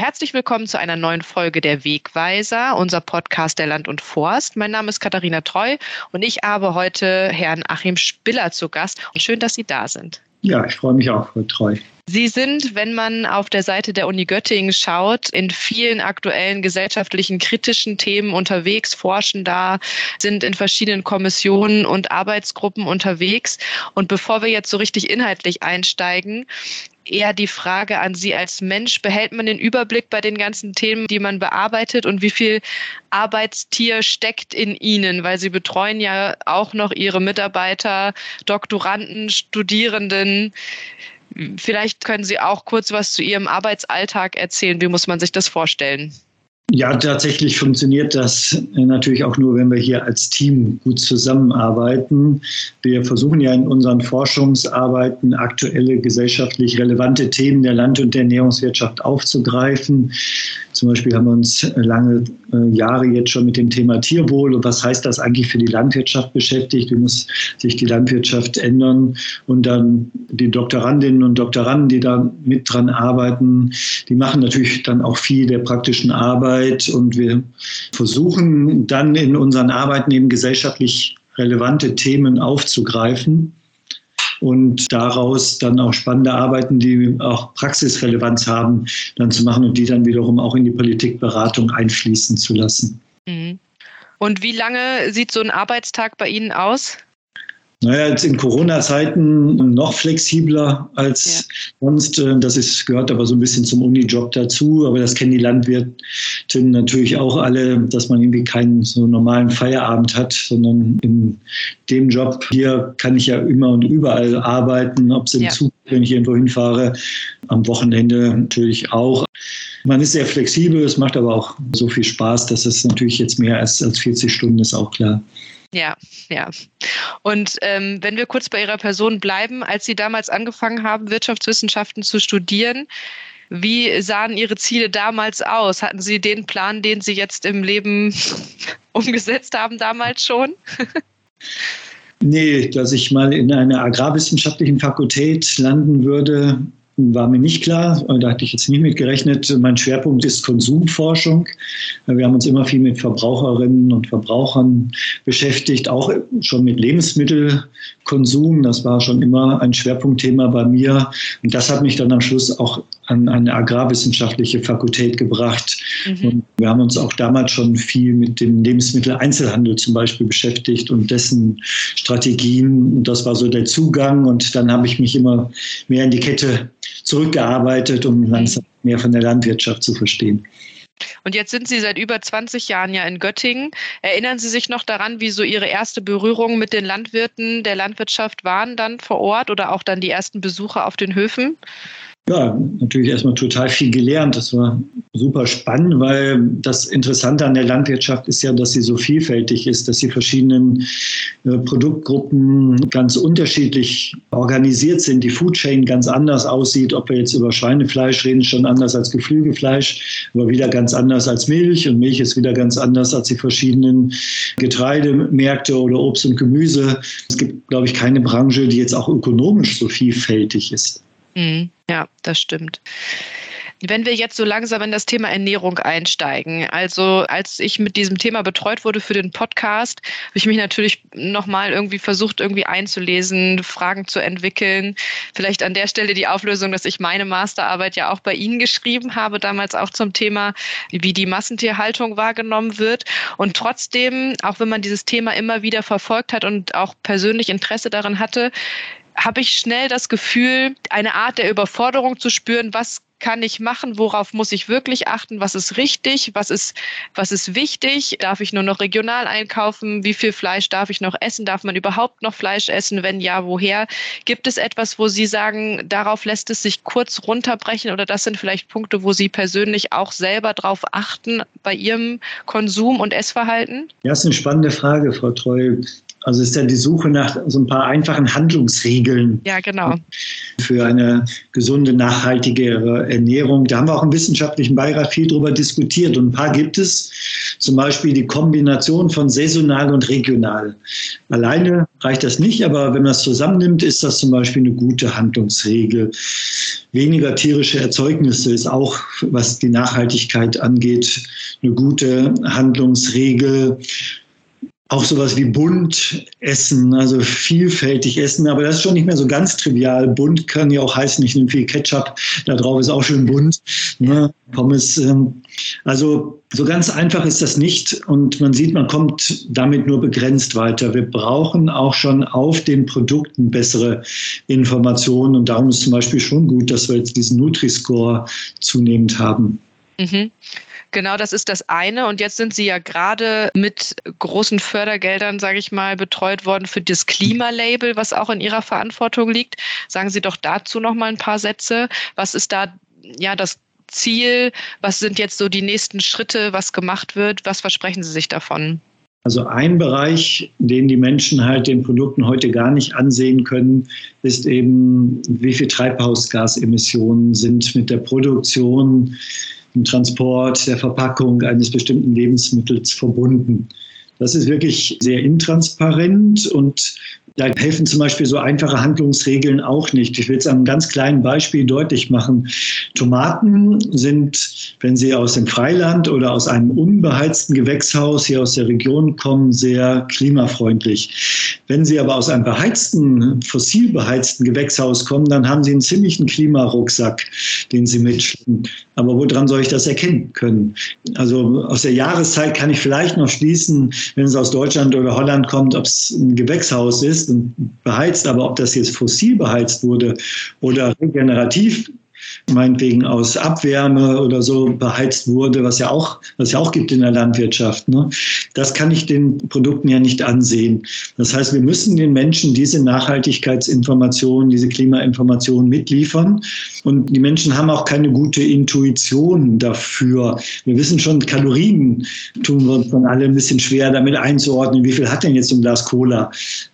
Herzlich willkommen zu einer neuen Folge der Wegweiser, unser Podcast der Land und Forst. Mein Name ist Katharina Treu und ich habe heute Herrn Achim Spiller zu Gast. Schön, dass Sie da sind. Ja, ich freue mich auch, Frau Treu. Sie sind, wenn man auf der Seite der Uni Göttingen schaut, in vielen aktuellen gesellschaftlichen kritischen Themen unterwegs, forschen da, sind in verschiedenen Kommissionen und Arbeitsgruppen unterwegs. Und bevor wir jetzt so richtig inhaltlich einsteigen, eher die Frage an Sie als Mensch, behält man den Überblick bei den ganzen Themen, die man bearbeitet und wie viel Arbeitstier steckt in Ihnen? Weil Sie betreuen ja auch noch Ihre Mitarbeiter, Doktoranden, Studierenden. Vielleicht können Sie auch kurz was zu Ihrem Arbeitsalltag erzählen. Wie muss man sich das vorstellen? Ja, tatsächlich funktioniert das natürlich auch nur, wenn wir hier als Team gut zusammenarbeiten. Wir versuchen ja in unseren Forschungsarbeiten aktuelle gesellschaftlich relevante Themen der Land- und der Ernährungswirtschaft aufzugreifen. Zum Beispiel haben wir uns lange äh, Jahre jetzt schon mit dem Thema Tierwohl und was heißt das eigentlich für die Landwirtschaft beschäftigt. Wie muss sich die Landwirtschaft ändern? Und dann die Doktorandinnen und Doktoranden, die da mit dran arbeiten, die machen natürlich dann auch viel der praktischen Arbeit und wir versuchen dann in unseren Arbeiten eben gesellschaftlich relevante Themen aufzugreifen und daraus dann auch spannende Arbeiten, die auch Praxisrelevanz haben, dann zu machen und die dann wiederum auch in die Politikberatung einfließen zu lassen. Mhm. Und wie lange sieht so ein Arbeitstag bei Ihnen aus? Naja, jetzt in Corona-Zeiten noch flexibler als ja. sonst. Äh, das ist, gehört aber so ein bisschen zum Unijob dazu. Aber das kennen die Landwirtinnen natürlich auch alle, dass man irgendwie keinen so normalen Feierabend hat, sondern in dem Job hier kann ich ja immer und überall arbeiten, ob es im ja. Zug, wenn ich irgendwo hinfahre, am Wochenende natürlich auch. Man ist sehr flexibel, es macht aber auch so viel Spaß, dass es natürlich jetzt mehr als, als 40 Stunden ist, auch klar. Ja, ja. Und ähm, wenn wir kurz bei Ihrer Person bleiben, als Sie damals angefangen haben, Wirtschaftswissenschaften zu studieren, wie sahen Ihre Ziele damals aus? Hatten Sie den Plan, den Sie jetzt im Leben umgesetzt haben, damals schon? nee, dass ich mal in einer agrarwissenschaftlichen Fakultät landen würde, war mir nicht klar, da hatte ich jetzt nicht mit gerechnet. Mein Schwerpunkt ist Konsumforschung. Wir haben uns immer viel mit Verbraucherinnen und Verbrauchern beschäftigt, auch schon mit Lebensmittelkonsum. Das war schon immer ein Schwerpunktthema bei mir. Und das hat mich dann am Schluss auch an eine agrarwissenschaftliche Fakultät gebracht. Mhm. Und wir haben uns auch damals schon viel mit dem Lebensmitteleinzelhandel zum Beispiel beschäftigt und dessen Strategien. Und das war so der Zugang. Und dann habe ich mich immer mehr in die Kette zurückgearbeitet, um mhm. langsam mehr von der Landwirtschaft zu verstehen. Und jetzt sind Sie seit über 20 Jahren ja in Göttingen. Erinnern Sie sich noch daran, wie so Ihre erste Berührung mit den Landwirten der Landwirtschaft waren dann vor Ort oder auch dann die ersten Besuche auf den Höfen? Ja, natürlich erstmal total viel gelernt. Das war super spannend, weil das Interessante an der Landwirtschaft ist ja, dass sie so vielfältig ist, dass die verschiedenen äh, Produktgruppen ganz unterschiedlich organisiert sind, die Foodchain ganz anders aussieht, ob wir jetzt über Schweinefleisch reden, schon anders als Geflügelfleisch, aber wieder ganz anders als Milch und Milch ist wieder ganz anders als die verschiedenen Getreidemärkte oder Obst und Gemüse. Es gibt, glaube ich, keine Branche, die jetzt auch ökonomisch so vielfältig ist. Mhm. Ja, das stimmt. Wenn wir jetzt so langsam in das Thema Ernährung einsteigen, also als ich mit diesem Thema betreut wurde für den Podcast, habe ich mich natürlich nochmal irgendwie versucht, irgendwie einzulesen, Fragen zu entwickeln. Vielleicht an der Stelle die Auflösung, dass ich meine Masterarbeit ja auch bei Ihnen geschrieben habe, damals auch zum Thema, wie die Massentierhaltung wahrgenommen wird. Und trotzdem, auch wenn man dieses Thema immer wieder verfolgt hat und auch persönlich Interesse daran hatte, habe ich schnell das Gefühl, eine Art der Überforderung zu spüren, was kann ich machen, worauf muss ich wirklich achten, was ist richtig, was ist, was ist wichtig, darf ich nur noch regional einkaufen, wie viel Fleisch darf ich noch essen, darf man überhaupt noch Fleisch essen, wenn ja, woher? Gibt es etwas, wo Sie sagen, darauf lässt es sich kurz runterbrechen oder das sind vielleicht Punkte, wo Sie persönlich auch selber darauf achten bei Ihrem Konsum und Essverhalten? Ja, ist eine spannende Frage, Frau Treu Also ist ja die Suche nach so ein paar einfachen Handlungsregeln. Ja, genau. Für eine gesunde, nachhaltige Ernährung. Da haben wir auch im wissenschaftlichen Beirat viel drüber diskutiert. Und ein paar gibt es. Zum Beispiel die Kombination von saisonal und regional. Alleine reicht das nicht, aber wenn man es zusammennimmt, ist das zum Beispiel eine gute Handlungsregel. Weniger tierische Erzeugnisse ist auch, was die Nachhaltigkeit angeht, eine gute Handlungsregel auch sowas wie bunt essen, also vielfältig essen, aber das ist schon nicht mehr so ganz trivial. Bunt kann ja auch heißen, ich nehme viel Ketchup, da drauf ist auch schön bunt. Ne? Pommes. Ähm, also so ganz einfach ist das nicht und man sieht, man kommt damit nur begrenzt weiter. Wir brauchen auch schon auf den Produkten bessere Informationen und darum ist zum Beispiel schon gut, dass wir jetzt diesen Nutri-Score zunehmend haben. Mhm. Genau, das ist das eine. Und jetzt sind Sie ja gerade mit großen Fördergeldern, sage ich mal, betreut worden für das Klimalabel, was auch in Ihrer Verantwortung liegt. Sagen Sie doch dazu noch mal ein paar Sätze. Was ist da ja das Ziel? Was sind jetzt so die nächsten Schritte, was gemacht wird? Was versprechen Sie sich davon? Also ein Bereich, den die Menschen halt den Produkten heute gar nicht ansehen können, ist eben, wie viel Treibhausgasemissionen sind mit der Produktion im Transport, der Verpackung eines bestimmten Lebensmittels verbunden. Das ist wirklich sehr intransparent und da helfen zum Beispiel so einfache Handlungsregeln auch nicht. Ich will es an einem ganz kleinen Beispiel deutlich machen. Tomaten sind, wenn sie aus dem Freiland oder aus einem unbeheizten Gewächshaus hier aus der Region kommen, sehr klimafreundlich. Wenn sie aber aus einem beheizten, fossil beheizten Gewächshaus kommen, dann haben sie einen ziemlichen Klimarucksack, den sie mitschleppen. Aber woran soll ich das erkennen können? Also aus der Jahreszeit kann ich vielleicht noch schließen, wenn es aus Deutschland oder Holland kommt, ob es ein Gewächshaus ist und beheizt, aber ob das jetzt fossil beheizt wurde oder regenerativ meinetwegen aus Abwärme oder so beheizt wurde, was ja auch, was ja auch gibt in der Landwirtschaft. Ne? Das kann ich den Produkten ja nicht ansehen. Das heißt, wir müssen den Menschen diese Nachhaltigkeitsinformationen, diese Klimainformationen mitliefern. Und die Menschen haben auch keine gute Intuition dafür. Wir wissen schon, Kalorien tun wir uns dann alle ein bisschen schwer damit einzuordnen. Wie viel hat denn jetzt ein Glas Cola?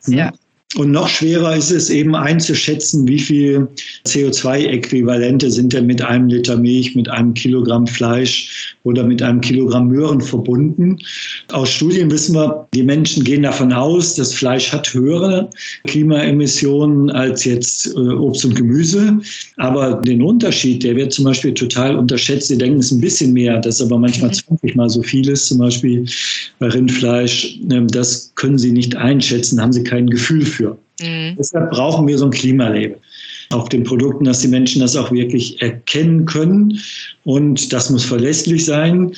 Ne? Ja. Und noch schwerer ist es eben einzuschätzen, wie viel CO2-Äquivalente sind denn mit einem Liter Milch, mit einem Kilogramm Fleisch oder mit einem Kilogramm Möhren verbunden. Aus Studien wissen wir, die Menschen gehen davon aus, dass Fleisch hat höhere Klimaemissionen als jetzt äh, Obst und Gemüse. Aber den Unterschied, der wird zum Beispiel total unterschätzt. Sie denken, es ist ein bisschen mehr, das ist aber manchmal 20 mhm. mal so viel ist, zum Beispiel bei Rindfleisch. Ähm, das können Sie nicht einschätzen, haben Sie kein Gefühl für. Mhm. Deshalb brauchen wir so ein Klimalabel auf den Produkten, dass die Menschen das auch wirklich erkennen können. Und das muss verlässlich sein,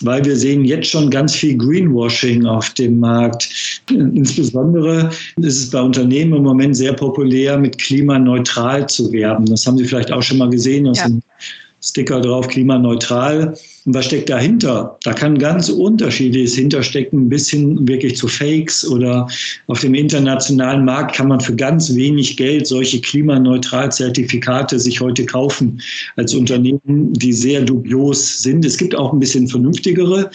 weil wir sehen jetzt schon ganz viel Greenwashing auf dem Markt. Insbesondere ist es bei Unternehmen im Moment sehr populär, mit klimaneutral zu werben. Das haben Sie vielleicht auch schon mal gesehen aus ja. dem Sticker drauf, klimaneutral. Und was steckt dahinter? Da kann ganz unterschiedliches hinterstecken, bis hin wirklich zu Fakes oder auf dem internationalen Markt kann man für ganz wenig Geld solche Klimaneutral-Zertifikate sich heute kaufen als Unternehmen, die sehr dubios sind. Es gibt auch ein bisschen vernünftigere.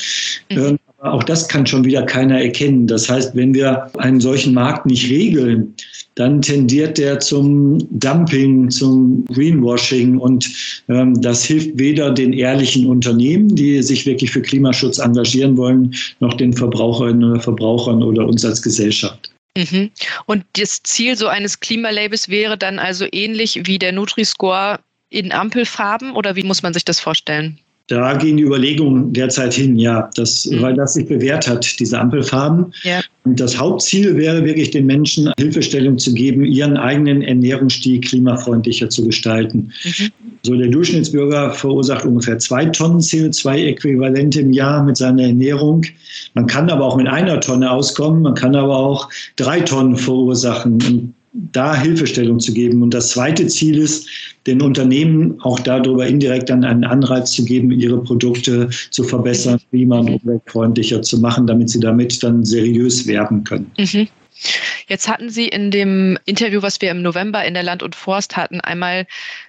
Mhm. Ähm, auch das kann schon wieder keiner erkennen. Das heißt, wenn wir einen solchen Markt nicht regeln, dann tendiert der zum Dumping, zum Greenwashing und ähm, das hilft weder den ehrlichen Unternehmen, die sich wirklich für Klimaschutz engagieren wollen, noch den Verbraucherinnen oder Verbrauchern oder uns als Gesellschaft. Mhm. Und das Ziel so eines Klimalabels wäre dann also ähnlich wie der Nutri-Score in Ampelfarben oder wie muss man sich das vorstellen? Da gehen die Überlegungen derzeit hin, ja, das, mhm. weil das sich bewährt hat, diese Ampelfarben. Ja. Und das Hauptziel wäre wirklich, den Menschen Hilfestellung zu geben, ihren eigenen Ernährungsstil klimafreundlicher zu gestalten. Mhm. So der Durchschnittsbürger verursacht ungefähr zwei Tonnen CO2-Äquivalente im Jahr mit seiner Ernährung. Man kann aber auch mit einer Tonne auskommen, man kann aber auch drei Tonnen verursachen. Und da Hilfestellung zu geben. Und das zweite Ziel ist, den Unternehmen auch darüber indirekt dann einen Anreiz zu geben, ihre Produkte zu verbessern, klima- und umweltfreundlicher zu machen, damit sie damit dann seriös werben können. Mhm. Jetzt hatten Sie in dem Interview, was wir im November in der Land und Forst hatten, einmal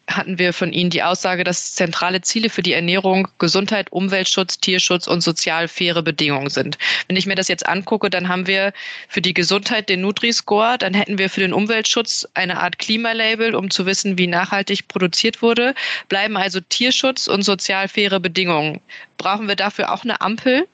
hatten wir von Ihnen die Aussage, dass zentrale Ziele für die Ernährung Gesundheit, Umweltschutz, Tierschutz und sozial faire Bedingungen sind. Wenn ich mir das jetzt angucke, dann haben wir für die Gesundheit den Nutri-Score, dann hätten wir für den Umweltschutz eine Art Klimalabel, um zu wissen, wie nachhaltig produziert wurde. Bleiben also Tierschutz und sozial faire Bedingungen. Brauchen wir dafür auch eine Ampel?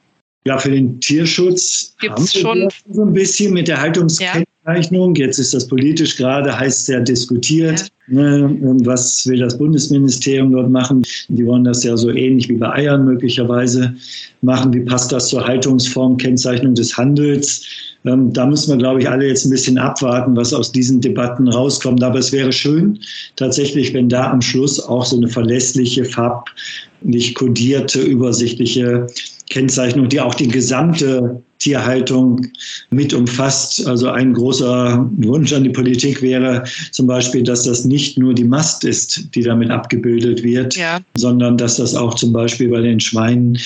Ja, für den Tierschutz gibt es schon so ein bisschen mit der Haltungskennzeichnung. Ja. Jetzt ist das politisch gerade heiß sehr diskutiert. Ja. Ne, was will das Bundesministerium dort machen? Die wollen das ja so ähnlich wie bei Eiern möglicherweise machen. Wie passt das zur Haltungsform, Kennzeichnung des Handels? Ähm, da müssen wir, glaube ich, alle jetzt ein bisschen abwarten, was aus diesen Debatten rauskommt. Aber es wäre schön, tatsächlich, wenn da am Schluss auch so eine verlässliche, farblich kodierte, übersichtliche Kennzeichnung, die auch die gesamte Tierhaltung mit umfasst. Also ein großer Wunsch an die Politik wäre zum Beispiel, dass das nicht nur die Mast ist, die damit abgebildet wird, ja. sondern dass das auch zum Beispiel bei den Schweinen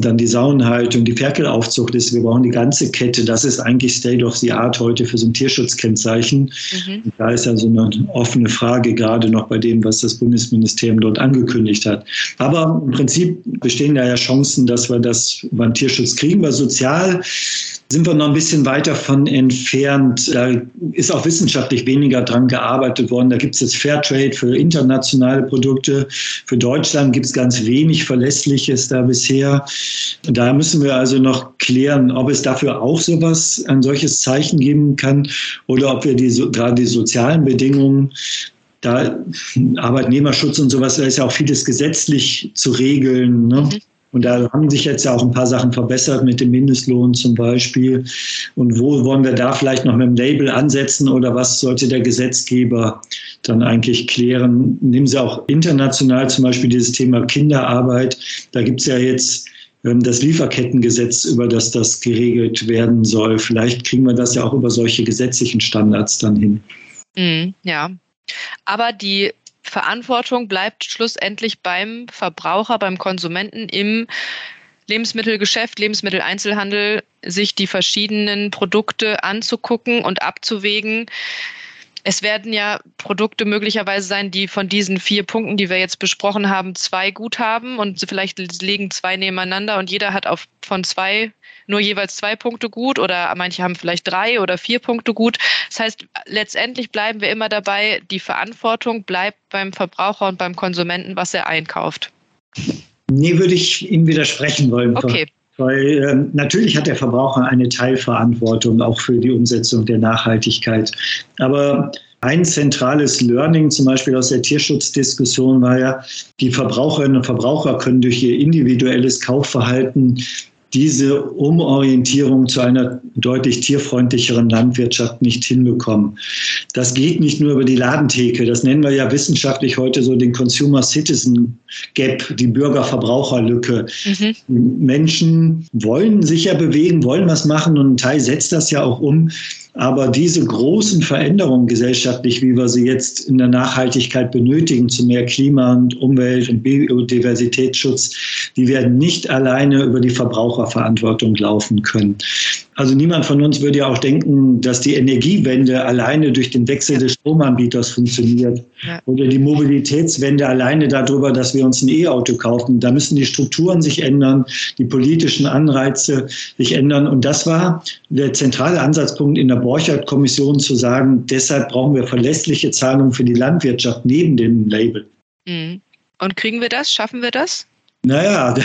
dann die Saunenhaltung, die Ferkelaufzucht ist. Wir brauchen die ganze Kette. Das ist eigentlich State of the Art heute für so ein Tierschutzkennzeichen. Mhm. Da ist ja so eine offene Frage gerade noch bei dem, was das Bundesministerium dort angekündigt hat. Aber im Prinzip bestehen da ja Chancen, dass wir das beim Tierschutz kriegen, weil sozial sind wir noch ein bisschen weit davon entfernt. Da ist auch wissenschaftlich weniger dran gearbeitet worden. Da gibt es jetzt Fairtrade für internationale Produkte. Für Deutschland gibt es ganz wenig Verlässliches da bisher. Da müssen wir also noch klären, ob es dafür auch sowas, ein solches Zeichen geben kann oder ob wir die, gerade die sozialen Bedingungen da Arbeitnehmerschutz und sowas, da ist ja auch vieles gesetzlich zu regeln. Ne? Mhm. Und da haben sich jetzt ja auch ein paar Sachen verbessert mit dem Mindestlohn zum Beispiel. Und wo wollen wir da vielleicht noch mit dem Label ansetzen oder was sollte der Gesetzgeber dann eigentlich klären? Nehmen Sie auch international zum Beispiel dieses Thema Kinderarbeit. Da gibt es ja jetzt ähm, das Lieferkettengesetz, über das das geregelt werden soll. Vielleicht kriegen wir das ja auch über solche gesetzlichen Standards dann hin. Mm, ja, aber die Verantwortung bleibt schlussendlich beim Verbraucher, beim Konsumenten im Lebensmittelgeschäft, Lebensmitteleinzelhandel, sich die verschiedenen Produkte anzugucken und abzuwägen. Es werden ja Produkte möglicherweise sein, die von diesen vier Punkten, die wir jetzt besprochen haben, zwei gut haben und vielleicht liegen zwei nebeneinander und jeder hat auf, von zwei nur jeweils zwei Punkte gut oder manche haben vielleicht drei oder vier Punkte gut. Das heißt, letztendlich bleiben wir immer dabei, die Verantwortung bleibt beim Verbraucher und beim Konsumenten, was er einkauft. Nee, würde ich Ihnen widersprechen wollen. Okay. Weil ähm, natürlich hat der Verbraucher eine Teilverantwortung auch für die Umsetzung der Nachhaltigkeit. Aber ein zentrales Learning zum Beispiel aus der Tierschutzdiskussion war ja, die Verbraucherinnen und Verbraucher können durch ihr individuelles Kaufverhalten diese Umorientierung zu einer deutlich tierfreundlicheren Landwirtschaft nicht hinbekommen. Das geht nicht nur über die Ladentheke, das nennen wir ja wissenschaftlich heute so den Consumer-Citizen Gap, die Bürger-Verbraucher-Lücke. Mhm. Menschen wollen sich ja bewegen, wollen was machen und ein Teil setzt das ja auch um. Aber diese großen Veränderungen gesellschaftlich, wie wir sie jetzt in der Nachhaltigkeit benötigen, zu mehr Klima- und Umwelt- und Biodiversitätsschutz, die werden nicht alleine über die Verbraucherverantwortung laufen können. Also niemand von uns würde ja auch denken, dass die Energiewende alleine durch den Wechsel des Stromanbieters funktioniert. Ja. Oder die Mobilitätswende alleine darüber, dass wir uns ein E-Auto kaufen. Da müssen die Strukturen sich ändern, die politischen Anreize sich ändern. Und das war der zentrale Ansatzpunkt in der Borchert-Kommission zu sagen, deshalb brauchen wir verlässliche Zahlungen für die Landwirtschaft neben dem Label. Mhm. Und kriegen wir das? Schaffen wir das? Naja,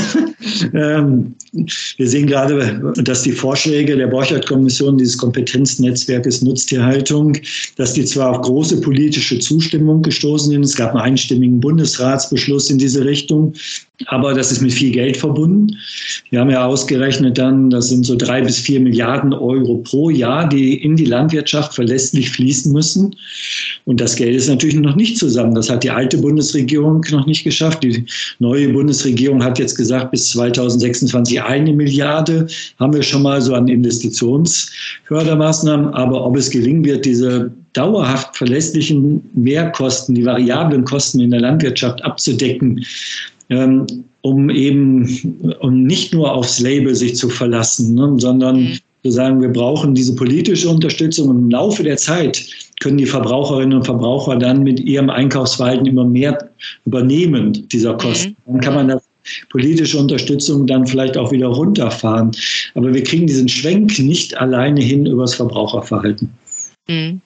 wir sehen gerade, dass die Vorschläge der Borchert-Kommission dieses Kompetenznetzwerkes Nutztierhaltung, dass die zwar auf große politische Zustimmung gestoßen sind, es gab einen einstimmigen Bundesratsbeschluss in diese Richtung, aber das ist mit viel Geld verbunden. Wir haben ja ausgerechnet dann, das sind so drei bis vier Milliarden Euro pro Jahr, die in die Landwirtschaft verlässlich fließen müssen. Und das Geld ist natürlich noch nicht zusammen. Das hat die alte Bundesregierung noch nicht geschafft. Die neue Bundesregierung hat jetzt gesagt, bis 2026 eine Milliarde haben wir schon mal so an Investitionsfördermaßnahmen. Aber ob es gelingen wird, diese dauerhaft verlässlichen Mehrkosten, die variablen Kosten in der Landwirtschaft abzudecken, ähm, um eben um nicht nur aufs Label sich zu verlassen, ne, sondern mhm. Wir sagen, wir brauchen diese politische Unterstützung und im Laufe der Zeit können die Verbraucherinnen und Verbraucher dann mit ihrem Einkaufsverhalten immer mehr übernehmen, dieser Kosten. Mhm. Dann kann man das politische Unterstützung dann vielleicht auch wieder runterfahren. Aber wir kriegen diesen Schwenk nicht alleine hin übers Verbraucherverhalten. Mhm.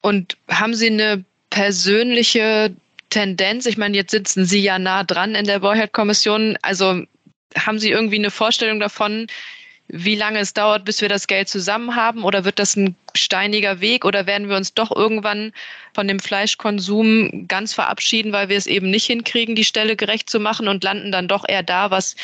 Und haben Sie eine persönliche Tendenz? Ich meine, jetzt sitzen Sie ja nah dran in der Borchert-Kommission. Also haben Sie irgendwie eine Vorstellung davon, wie lange es dauert, bis wir das Geld zusammen haben? Oder wird das ein steiniger Weg? Oder werden wir uns doch irgendwann von dem Fleischkonsum ganz verabschieden, weil wir es eben nicht hinkriegen, die Stelle gerecht zu machen und landen dann doch eher da, was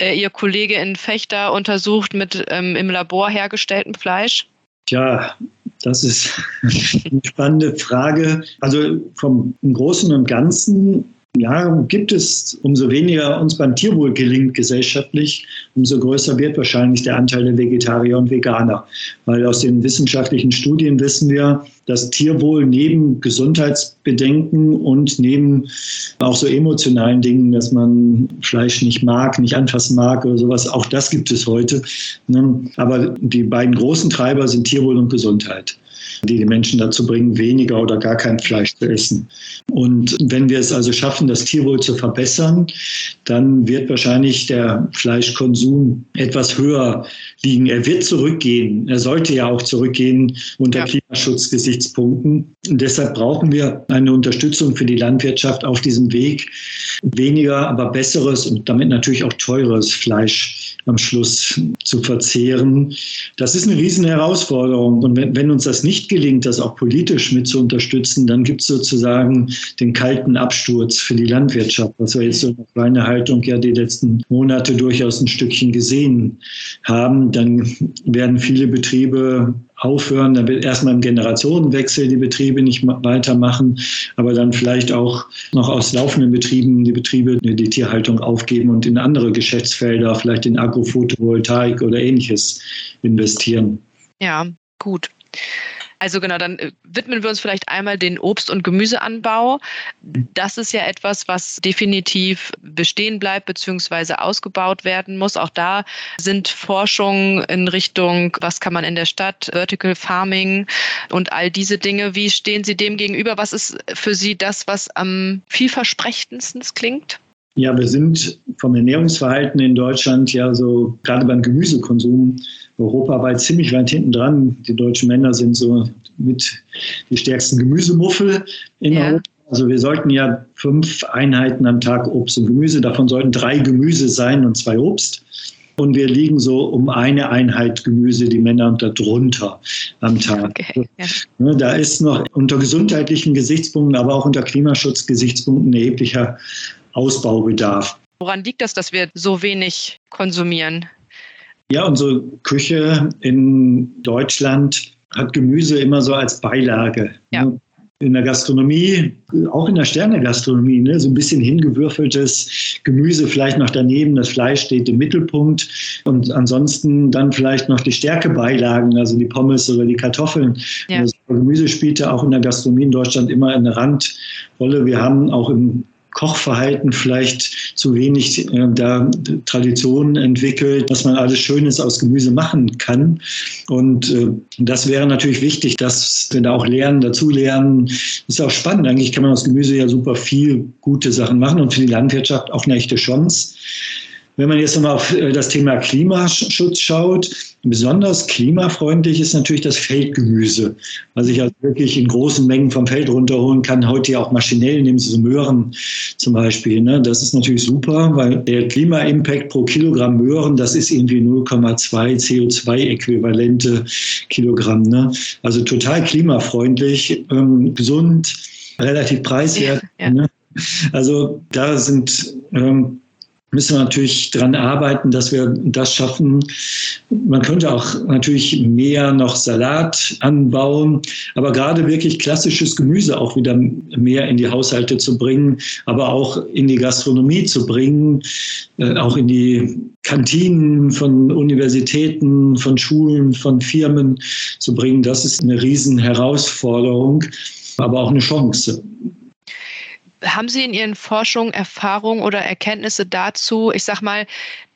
äh, Ihr Kollege in Fechter untersucht mit ähm, im Labor hergestelltem Fleisch? Ja, das ist eine spannende Frage. Also vom Großen und Ganzen ja, gibt es, umso weniger uns beim Tierwohl gelingt gesellschaftlich, umso größer wird wahrscheinlich der Anteil der Vegetarier und Veganer. Weil aus den wissenschaftlichen Studien wissen wir, dass Tierwohl neben Gesundheitsbedenken und neben auch so emotionalen Dingen, dass man Fleisch nicht mag, nicht anfassen mag oder sowas, auch das gibt es heute. Ne? Aber die beiden großen Treiber sind Tierwohl und Gesundheit die die Menschen dazu bringen, weniger oder gar kein Fleisch zu essen. Und wenn wir es also schaffen, das Tierwohl zu verbessern, dann wird wahrscheinlich der Fleischkonsum etwas höher liegen. Er wird zurückgehen. Er sollte ja auch zurückgehen unter ja. Klimaschutzgesichtspunkten. Und deshalb brauchen wir eine Unterstützung für die Landwirtschaft auf diesem Weg, weniger, aber besseres und damit natürlich auch teures Fleisch am Schluss zu verzehren. Das ist eine riesen Herausforderung. Und wenn, wenn uns das nicht gelingt, das auch politisch mit zu unterstützen, dann gibt es sozusagen den kalten Absturz für die Landwirtschaft, was wir jetzt so in der Schweinehaltung ja die letzten Monate durchaus ein Stückchen gesehen haben. Dann werden viele Betriebe aufhören, dann wird erstmal im Generationenwechsel die Betriebe nicht weitermachen, aber dann vielleicht auch noch aus laufenden Betrieben die Betriebe die Tierhaltung aufgeben und in andere Geschäftsfelder, vielleicht in Agrophotovoltaik oder ähnliches investieren. Ja, gut. Also genau, dann äh, widmen wir uns vielleicht einmal den Obst- und Gemüseanbau. Das ist ja etwas, was definitiv bestehen bleibt bzw. ausgebaut werden muss. Auch da sind Forschungen in Richtung, was kann man in der Stadt, Vertical Farming und all diese Dinge. Wie stehen Sie dem gegenüber? Was ist für Sie das, was am vielversprechendsten klingt? Ja, wir sind vom Ernährungsverhalten in Deutschland ja so gerade beim Gemüsekonsum europaweit ziemlich weit hinten dran. Die deutschen Männer sind so mit die stärksten Gemüsemuffel in ja. Europa. Also wir sollten ja fünf Einheiten am Tag Obst und Gemüse, davon sollten drei Gemüse sein und zwei Obst. Und wir liegen so um eine Einheit Gemüse, die Männer darunter am Tag. Okay, ja. Ne, da ist noch unter gesundheitlichen Gesichtspunkten, aber auch unter Klimaschutzgesichtspunkten erheblicher Ausbaubedarf. Woran liegt das, dass wir so wenig konsumieren? Ja, unsere Küche in Deutschland hat Gemüse immer so als Beilage. Ja. Ne? In der Gastronomie, auch in der Sternegastronomie, ne, so ein bisschen hingewürfeltes Gemüse vielleicht noch daneben, das Fleisch steht im Mittelpunkt und ansonsten dann vielleicht noch die Stärkebeilagen, also die Pommes oder die Kartoffeln. Ja. Das Gemüse spielte auch in der Gastronomie in Deutschland immer eine Randrolle. Wir haben auch im Kochverhalten vielleicht zu wenig äh, da Traditionen entwickelt, dass man alles Schönes aus Gemüse machen kann. Und äh, das wäre natürlich wichtig, dass wir da auch lernen, dazu lernen. Ist auch spannend. Eigentlich kann man aus Gemüse ja super viel gute Sachen machen und für die Landwirtschaft auch eine echte Chance. Wenn man jetzt nochmal auf äh, das Thema Klimaschutz schaut, besonders klimafreundlich ist natürlich das Feldgemüse, was ich also wirklich in großen Mengen vom Feld runterholen kann. Heute ja auch maschinell, nehmen Sie so Möhren zum Beispiel. Ne? Das ist natürlich super, weil der Klima-Impact pro Kilogramm Möhren, das ist irgendwie 0,2 CO2-äquivalente Kilogramm. Ne? Also total klimafreundlich, ähm, gesund, relativ preiswert. Ja, ja. Ne? Also da sind ähm, müssen wir natürlich daran arbeiten, dass wir das schaffen. Man könnte auch natürlich mehr noch Salat anbauen, aber gerade wirklich klassisches Gemüse auch wieder mehr in die Haushalte zu bringen, aber auch in die Gastronomie zu bringen, äh, auch in die Kantinen von Universitäten, von Schulen, von Firmen zu bringen. Das ist eine Riesenherausforderung, aber auch eine Chance. Haben Sie in Ihren Forschungen Erfahrungen oder Erkenntnisse dazu, ich sag mal,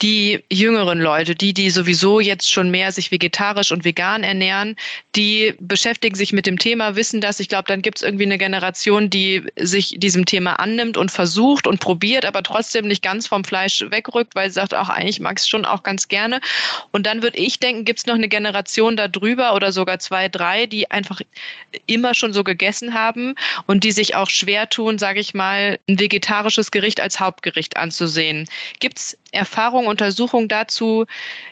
die jüngeren Leute, die, die sowieso jetzt schon mehr sich vegetarisch und vegan ernähren, die beschäftigen sich mit dem Thema, wissen das. Ich glaube, dann gibt es irgendwie eine Generation, die sich diesem Thema annimmt und versucht und probiert, aber trotzdem nicht ganz vom Fleisch wegrückt, weil sie sagt, auch eigentlich mag es schon auch ganz gerne. Und dann würde ich denken, gibt es noch eine Generation darüber oder sogar zwei, drei, die einfach immer schon so gegessen haben und die sich auch schwer tun, sage ich mal, ein vegetarisches Gericht als Hauptgericht anzusehen. Gibt es Erfahrungen, Untersuchungen dazu,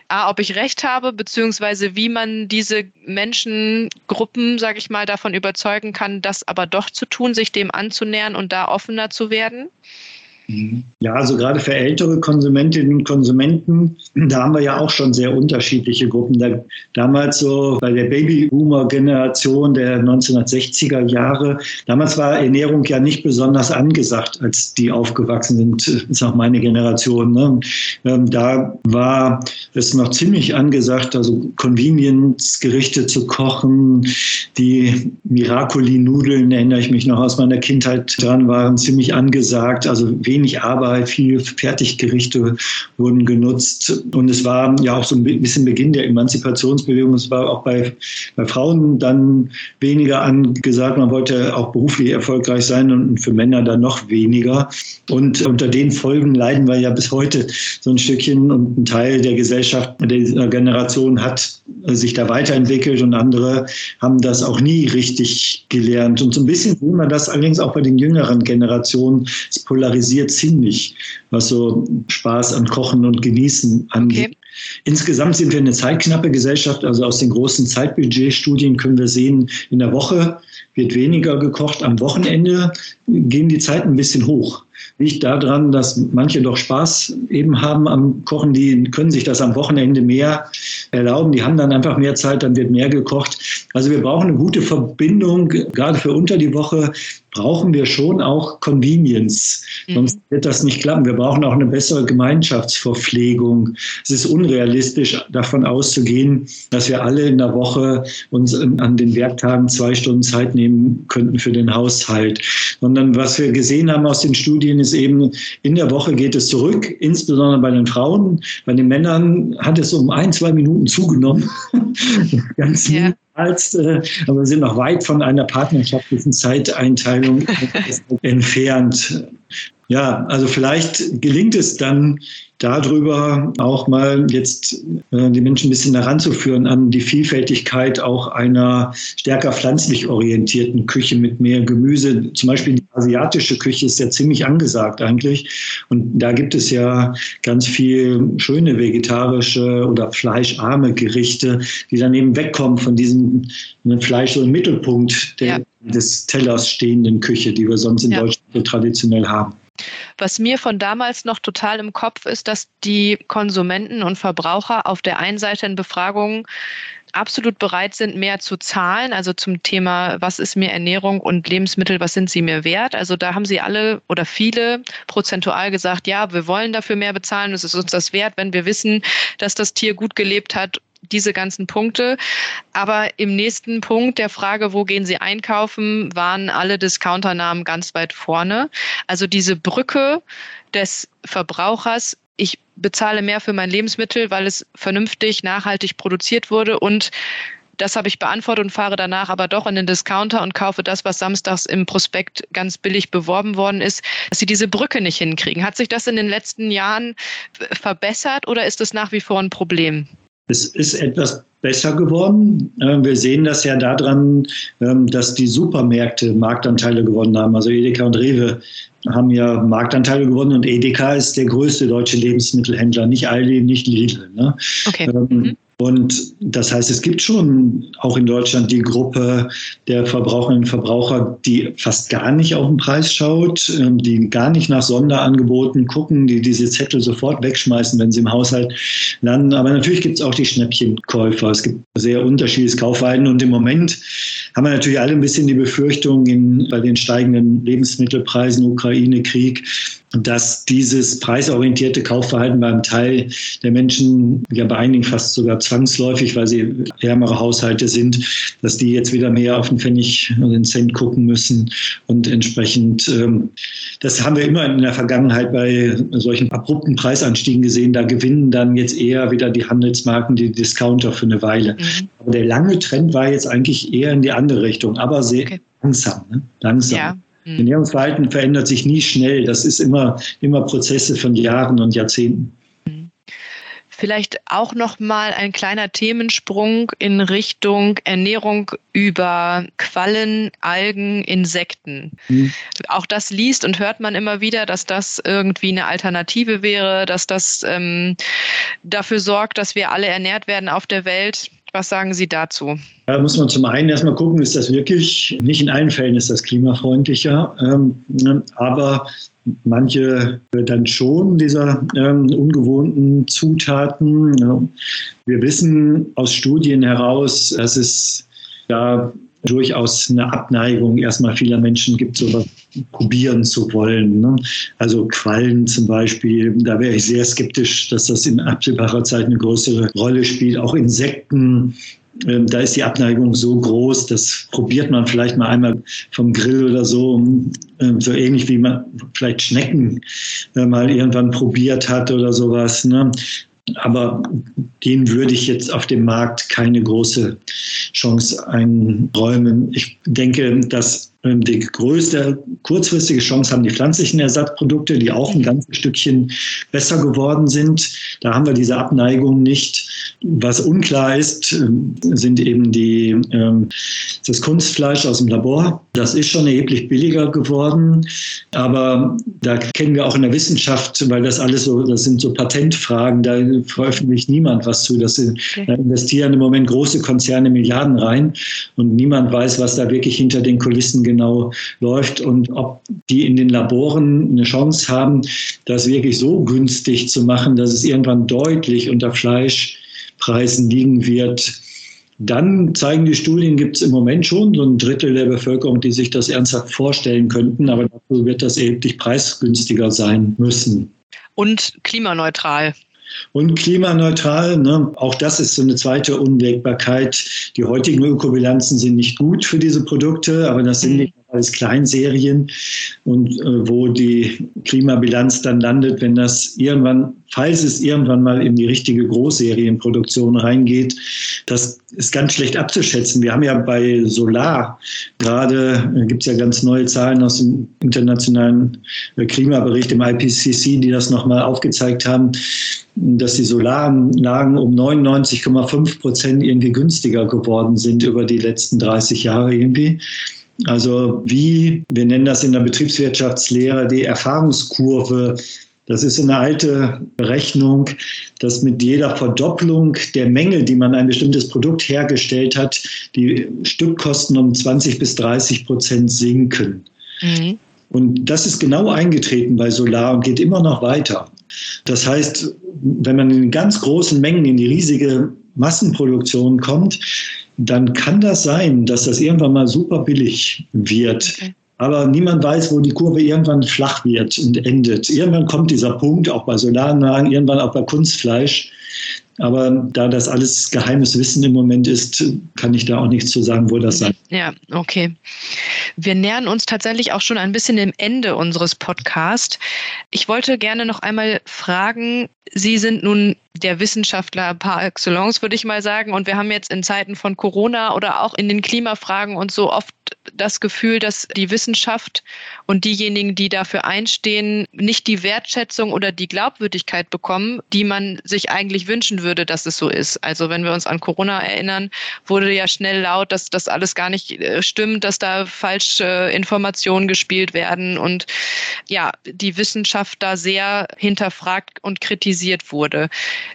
A, ob ich recht habe, beziehungsweise wie man diese Menschengruppen, sage ich mal, davon überzeugen kann, das aber doch zu tun, sich dem anzunähern und da offener zu werden? Ja, also gerade für ältere Konsumentinnen und Konsumenten, da haben wir ja auch schon sehr unterschiedliche Gruppen. Da, damals so bei der Babyboomer-Generation der 1960er Jahre, damals war Ernährung ja nicht besonders angesagt, als die aufgewachsen sind, ist auch meine Generation. Ne? Ähm, da war es noch ziemlich angesagt, also Convenience-Gerichte zu kochen. Die Miracoli-Nudeln, erinnere ich mich noch aus meiner Kindheit dran, waren ziemlich angesagt. Also wenig wenig Arbeit, viele Fertiggerichte wurden genutzt. Und es war ja auch so ein bisschen Beginn der Emanzipationsbewegung. Es war auch bei, bei Frauen dann weniger angesagt. Man wollte auch beruflich erfolgreich sein und für Männer dann noch weniger. Und unter den Folgen leiden wir ja bis heute so ein Stückchen und ein Teil der Gesellschaft, der Generation hat sich da weiterentwickelt und andere haben das auch nie richtig gelernt. Und so ein bisschen sehen wir das allerdings auch bei den jüngeren Generationen. Es polarisiert ziemlich, was so Spaß an Kochen und Genießen angeht. Okay. Insgesamt sind wir eine zeitknappe Gesellschaft. Also aus den großen Zeitbudgetstudien können wir sehen, in der Woche wird weniger gekocht. Am Wochenende gehen die Zeiten ein bisschen hoch liegt daran, dass manche doch Spaß eben haben am Kochen. Die können sich das am Wochenende mehr erlauben. Die haben dann einfach mehr Zeit, dann wird mehr gekocht. Also wir brauchen eine gute Verbindung, gerade für unter die Woche brauchen wir schon auch Convenience. Mhm. Sonst wird das nicht klappen. Wir brauchen auch eine bessere Gemeinschaftsverpflegung. Es ist unrealistisch, davon auszugehen, dass wir alle in der Woche uns an den Werktagen zwei Stunden Zeit nehmen könnten für den Haushalt. Sondern was wir gesehen haben aus den Studien ist eben, in der Woche geht es zurück, insbesondere bei den Frauen. Bei den Männern hat es um ein, zwei Minuten zugenommen. Ganz ja als, äh, aber wir sind noch weit von einer partnerschaftlichen Zeiteinteilung entfernt. Ja, also vielleicht gelingt es dann darüber auch mal jetzt äh, die Menschen ein bisschen heranzuführen an die Vielfältigkeit auch einer stärker pflanzlich orientierten Küche mit mehr Gemüse. Zum Beispiel die asiatische Küche ist ja ziemlich angesagt eigentlich. Und da gibt es ja ganz viel schöne vegetarische oder fleischarme Gerichte, die dann eben wegkommen von diesem ne, Fleisch so im Mittelpunkt der, ja. des Tellers stehenden Küche, die wir sonst in ja. Deutschland so traditionell haben. Was mir von damals noch total im Kopf ist, dass die Konsumenten und Verbraucher auf der einen Seite in Befragungen absolut bereit sind, mehr zu zahlen. Also zum Thema, was ist mir Ernährung und Lebensmittel, was sind sie mir wert? Also da haben sie alle oder viele prozentual gesagt, ja, wir wollen dafür mehr bezahlen. Es ist uns das wert, wenn wir wissen, dass das Tier gut gelebt hat diese ganzen Punkte. Aber im nächsten Punkt der Frage, wo gehen Sie einkaufen, waren alle Discounternamen ganz weit vorne. Also diese Brücke des Verbrauchers, ich bezahle mehr für mein Lebensmittel, weil es vernünftig, nachhaltig produziert wurde und das habe ich beantwortet und fahre danach aber doch in den Discounter und kaufe das, was samstags im Prospekt ganz billig beworben worden ist, dass sie diese Brücke nicht hinkriegen. Hat sich das in den letzten Jahren verbessert oder ist es nach wie vor ein Problem? Es ist etwas besser geworden. Ähm, wir sehen das ja daran, ähm, dass die Supermärkte Marktanteile gewonnen haben. Also Edeka und Rewe haben ja Marktanteile gewonnen und Edeka ist der größte deutsche Lebensmittelhändler, nicht Aldi, nicht Lidl. Ne? Okay. Ähm, mhm. Und das heißt, es gibt schon auch in Deutschland die Gruppe der Verbraucherinnen und Verbraucher, die fast gar nicht auf den Preis schaut, ähm, die gar nicht nach Sonderangeboten gucken, die diese Zettel sofort wegschmeißen, wenn sie im Haushalt landen. Aber natürlich gibt es auch die Schnäppchenkäufer. Es gibt sehr unterschiedliches Kaufverhalten. Und im Moment haben wir natürlich alle ein bisschen die Befürchtung in, bei den steigenden Lebensmittelpreisen, Ukraine-Krieg, dass dieses preisorientierte Kaufverhalten beim Teil der Menschen, ja bei einigen fast sogar zwangsläufig, weil sie ärmere Haushalte sind, dass die jetzt wieder mehr auf den Pfennig und den Cent gucken müssen und entsprechend, ähm, das haben wir immer in der Vergangenheit bei solchen abrupten Preisanstiegen gesehen, da gewinnen dann jetzt eher wieder die Handelsmarken, die Discounter für eine Weile. Mhm. Aber der lange Trend war jetzt eigentlich eher in die andere Richtung, aber sehr okay. langsam, ne? langsam. Ja. Ernährungsverhalten verändert sich nie schnell. Das ist immer, immer Prozesse von Jahren und Jahrzehnten. Mhm. Vielleicht auch noch mal ein kleiner Themensprung in Richtung Ernährung über Quallen, Algen, Insekten. Mhm. Auch das liest und hört man immer wieder, dass das irgendwie eine Alternative wäre, dass das ähm, dafür sorgt, dass wir alle ernährt werden auf der Welt. Was sagen Sie dazu? Da muss man zum einen erstmal gucken, ist das wirklich, nicht in allen Fällen ist das klimafreundlicher, ähm, ne, aber manche dann schon dieser ähm, ungewohnten Zutaten. Ja. Wir wissen aus Studien heraus, dass es da durchaus eine Abneigung erstmal vieler Menschen gibt, sowas probieren zu wollen. Ne? Also Quallen zum Beispiel, da wäre ich sehr skeptisch, dass das in absehbarer Zeit eine größere Rolle spielt. Auch Insekten, ähm, da ist die Abneigung so groß, das probiert man vielleicht mal einmal vom Grill oder so, ähm, so ähnlich wie man vielleicht Schnecken äh, mal irgendwann probiert hat oder sowas. Ne? Aber denen würde ich jetzt auf dem Markt keine große Chance einräumen. Ich denke, dass die größte kurzfristige Chance haben die pflanzlichen Ersatzprodukte, die auch ein ganzes Stückchen besser geworden sind. Da haben wir diese Abneigung nicht. Was unklar ist, ähm, sind eben die, ähm, das Kunstfleisch aus dem Labor. Das ist schon erheblich billiger geworden. Aber da kennen wir auch in der Wissenschaft, weil das alles so, das sind so Patentfragen, da veröffentlicht niemand was zu. Das sind, Da investieren im Moment große Konzerne Milliarden rein und niemand weiß, was da wirklich hinter den Kulissen genau läuft und ob die in den Laboren eine Chance haben, das wirklich so günstig zu machen, dass es irgendwann deutlich unter Fleischpreisen liegen wird. Dann zeigen die Studien, gibt es im Moment schon so ein Drittel der Bevölkerung, die sich das ernsthaft vorstellen könnten, aber dafür wird das erheblich preisgünstiger sein müssen. Und klimaneutral. Und klimaneutral, ne? auch das ist so eine zweite Unwägbarkeit. Die heutigen Ökobilanzen sind nicht gut für diese Produkte, aber das sind mhm. nicht alles Kleinserien und äh, wo die Klimabilanz dann landet, wenn das irgendwann, falls es irgendwann mal in die richtige Großserienproduktion reingeht, das ist ganz schlecht abzuschätzen. Wir haben ja bei Solar gerade, äh, gibt es ja ganz neue Zahlen aus dem internationalen äh, Klimabericht im IPCC, die das nochmal aufgezeigt haben, dass die Solaranlagen um 99,5 Prozent irgendwie günstiger geworden sind über die letzten 30 Jahre irgendwie. Also wie, wir nennen das in der Betriebswirtschaftslehre die Erfahrungskurve. Das ist eine alte Berechnung, dass mit jeder Verdopplung der Menge, die man ein bestimmtes Produkt hergestellt hat, die Stückkosten um 20 bis 30 Prozent sinken. Mhm. Und das ist genau eingetreten bei Solar und geht immer noch weiter. Das heißt, wenn man in ganz großen Mengen in die riesige Massenproduktion kommt, dann kann das sein, dass das irgendwann mal super billig wird. Okay. Aber niemand weiß, wo die Kurve irgendwann flach wird und endet. Irgendwann kommt dieser Punkt, auch bei Solaranlagen, irgendwann auch bei Kunstfleisch. Aber da das alles geheimes Wissen im Moment ist, kann ich da auch nichts zu sagen, wo das sein. Ja, okay. Wir nähern uns tatsächlich auch schon ein bisschen dem Ende unseres Podcasts. Ich wollte gerne noch einmal fragen, Sie sind nun der Wissenschaftler par excellence, würde ich mal sagen. Und wir haben jetzt in Zeiten von Corona oder auch in den Klimafragen und so oft das Gefühl, dass die Wissenschaft und diejenigen, die dafür einstehen, nicht die Wertschätzung oder die Glaubwürdigkeit bekommen, die man sich eigentlich wünschen würde, dass es so ist. Also wenn wir uns an Corona erinnern, wurde ja schnell laut, dass das alles gar nicht äh, stimmt, dass da falsche Informationen gespielt werden und ja, die Wissenschaft da sehr hinterfragt und kritisiert wurde.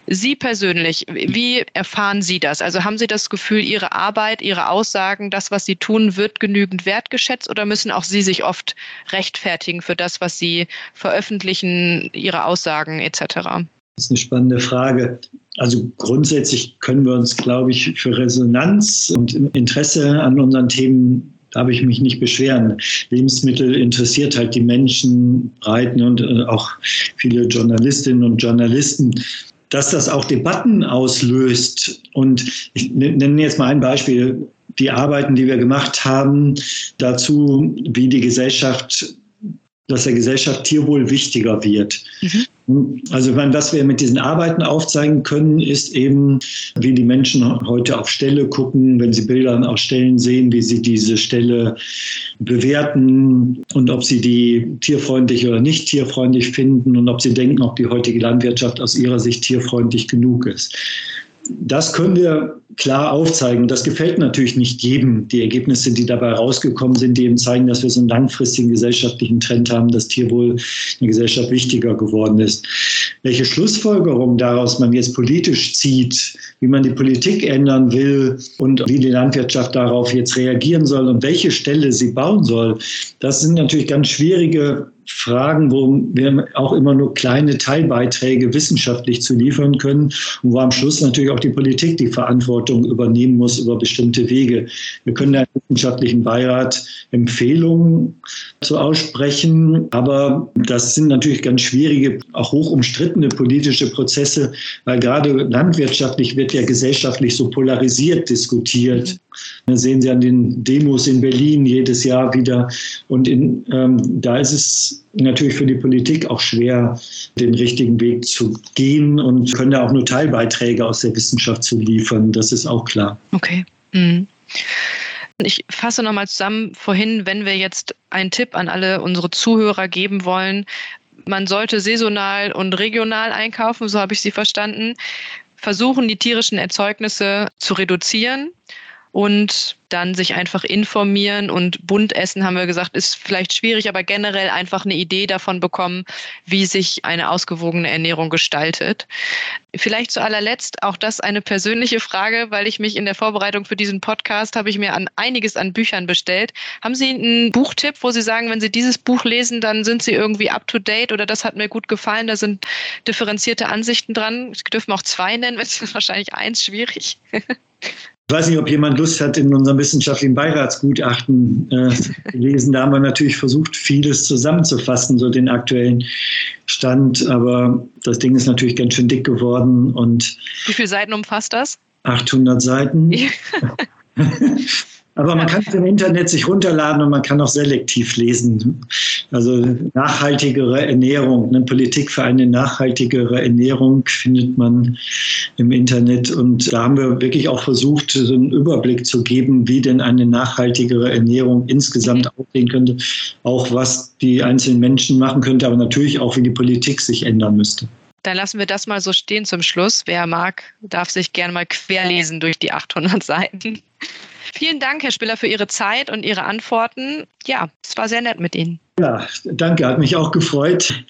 Sie persönlich, wie erfahren Sie das? Also haben Sie das Gefühl, Ihre Arbeit, Ihre Aussagen, das, was Sie tun, wird genügend wertgeschätzt oder müssen auch Sie sich oft rechtfertigen für das, was Sie veröffentlichen, Ihre Aussagen etc.? Das ist eine spannende Frage. Also grundsätzlich können wir uns, glaube ich, für Resonanz und Interesse an unseren Themen darf ich mich nicht beschweren. Lebensmittel interessiert halt die Menschen breiten und äh, auch viele Journalistinnen und Journalisten dass das auch Debatten auslöst. Und ich nenne jetzt mal ein Beispiel. Die Arbeiten, die wir gemacht haben, dazu, wie die Gesellschaft dass der Gesellschaft Tierwohl wichtiger wird. Mhm. Also was wir mit diesen Arbeiten aufzeigen können, ist eben, wie die Menschen heute auf Stelle gucken, wenn sie Bilder auf Stellen sehen, wie sie diese Stelle bewerten und ob sie die tierfreundlich oder nicht tierfreundlich finden und ob sie denken, ob die heutige Landwirtschaft aus ihrer Sicht tierfreundlich genug ist. Das können wir klar aufzeigen. Das gefällt natürlich nicht jedem. Die Ergebnisse, die dabei rausgekommen sind, die eben zeigen, dass wir so einen langfristigen gesellschaftlichen Trend haben, dass Tierwohl in der Gesellschaft wichtiger geworden ist. Welche Schlussfolgerung daraus man jetzt politisch zieht, wie man die Politik ändern will und wie die Landwirtschaft darauf jetzt reagieren soll und welche Stelle sie bauen soll, das sind natürlich ganz schwierige Fragen, wo wir auch immer nur kleine Teilbeiträge wissenschaftlich zu liefern können und wo am Schluss natürlich auch die Politik die Verantwortung übernehmen muss über bestimmte Wege. Wir können der wissenschaftlichen Beirat Empfehlungen zu aussprechen, aber das sind natürlich ganz schwierige, auch hoch umstrittene politische Prozesse, weil gerade landwirtschaftlich wird ja gesellschaftlich so polarisiert diskutiert. Das sehen Sie an den Demos in Berlin jedes Jahr wieder. Und in, ähm, da ist es natürlich für die Politik auch schwer, den richtigen Weg zu gehen und können da auch nur Teilbeiträge aus der Wissenschaft zu liefern. Das ist auch klar. Okay. Mhm. Ich fasse nochmal zusammen vorhin, wenn wir jetzt einen Tipp an alle unsere Zuhörer geben wollen. Man sollte saisonal und regional einkaufen, so habe ich Sie verstanden. Versuchen, die tierischen Erzeugnisse zu reduzieren und dann sich einfach informieren und bunt essen, haben wir gesagt, ist vielleicht schwierig, aber generell einfach eine Idee davon bekommen, wie sich eine ausgewogene Ernährung gestaltet. Vielleicht zu allerletzt auch das eine persönliche Frage, weil ich mich in der Vorbereitung für diesen Podcast habe ich mir an einiges an Büchern bestellt. Haben Sie einen Buchtipp, wo Sie sagen, wenn Sie dieses Buch lesen, dann sind Sie irgendwie up to date oder das hat mir gut gefallen, da sind differenzierte Ansichten dran. Ich dürfen auch zwei nennen, es ist wahrscheinlich eins schwierig. Ich weiß nicht, ob jemand Lust hat, in unserem wissenschaftlichen Beiratsgutachten äh, lesen. Da haben wir natürlich versucht, vieles zusammenzufassen, so den aktuellen Stand. Aber das Ding ist natürlich ganz schön dick geworden. Und Wie viele Seiten umfasst das? 800 Seiten. Aber man kann es im Internet sich runterladen und man kann auch selektiv lesen. Also nachhaltigere Ernährung, eine Politik für eine nachhaltigere Ernährung findet man im Internet. Und da haben wir wirklich auch versucht, so einen Überblick zu geben, wie denn eine nachhaltigere Ernährung insgesamt aussehen könnte. Auch was die einzelnen Menschen machen könnte, aber natürlich auch, wie die Politik sich ändern müsste. Dann lassen wir das mal so stehen zum Schluss. Wer mag, darf sich gerne mal querlesen durch die 800 Seiten. Vielen Dank, Herr Spiller, für Ihre Zeit und Ihre Antworten. Ja, es war sehr nett mit Ihnen. Ja, danke, hat mich auch gefreut.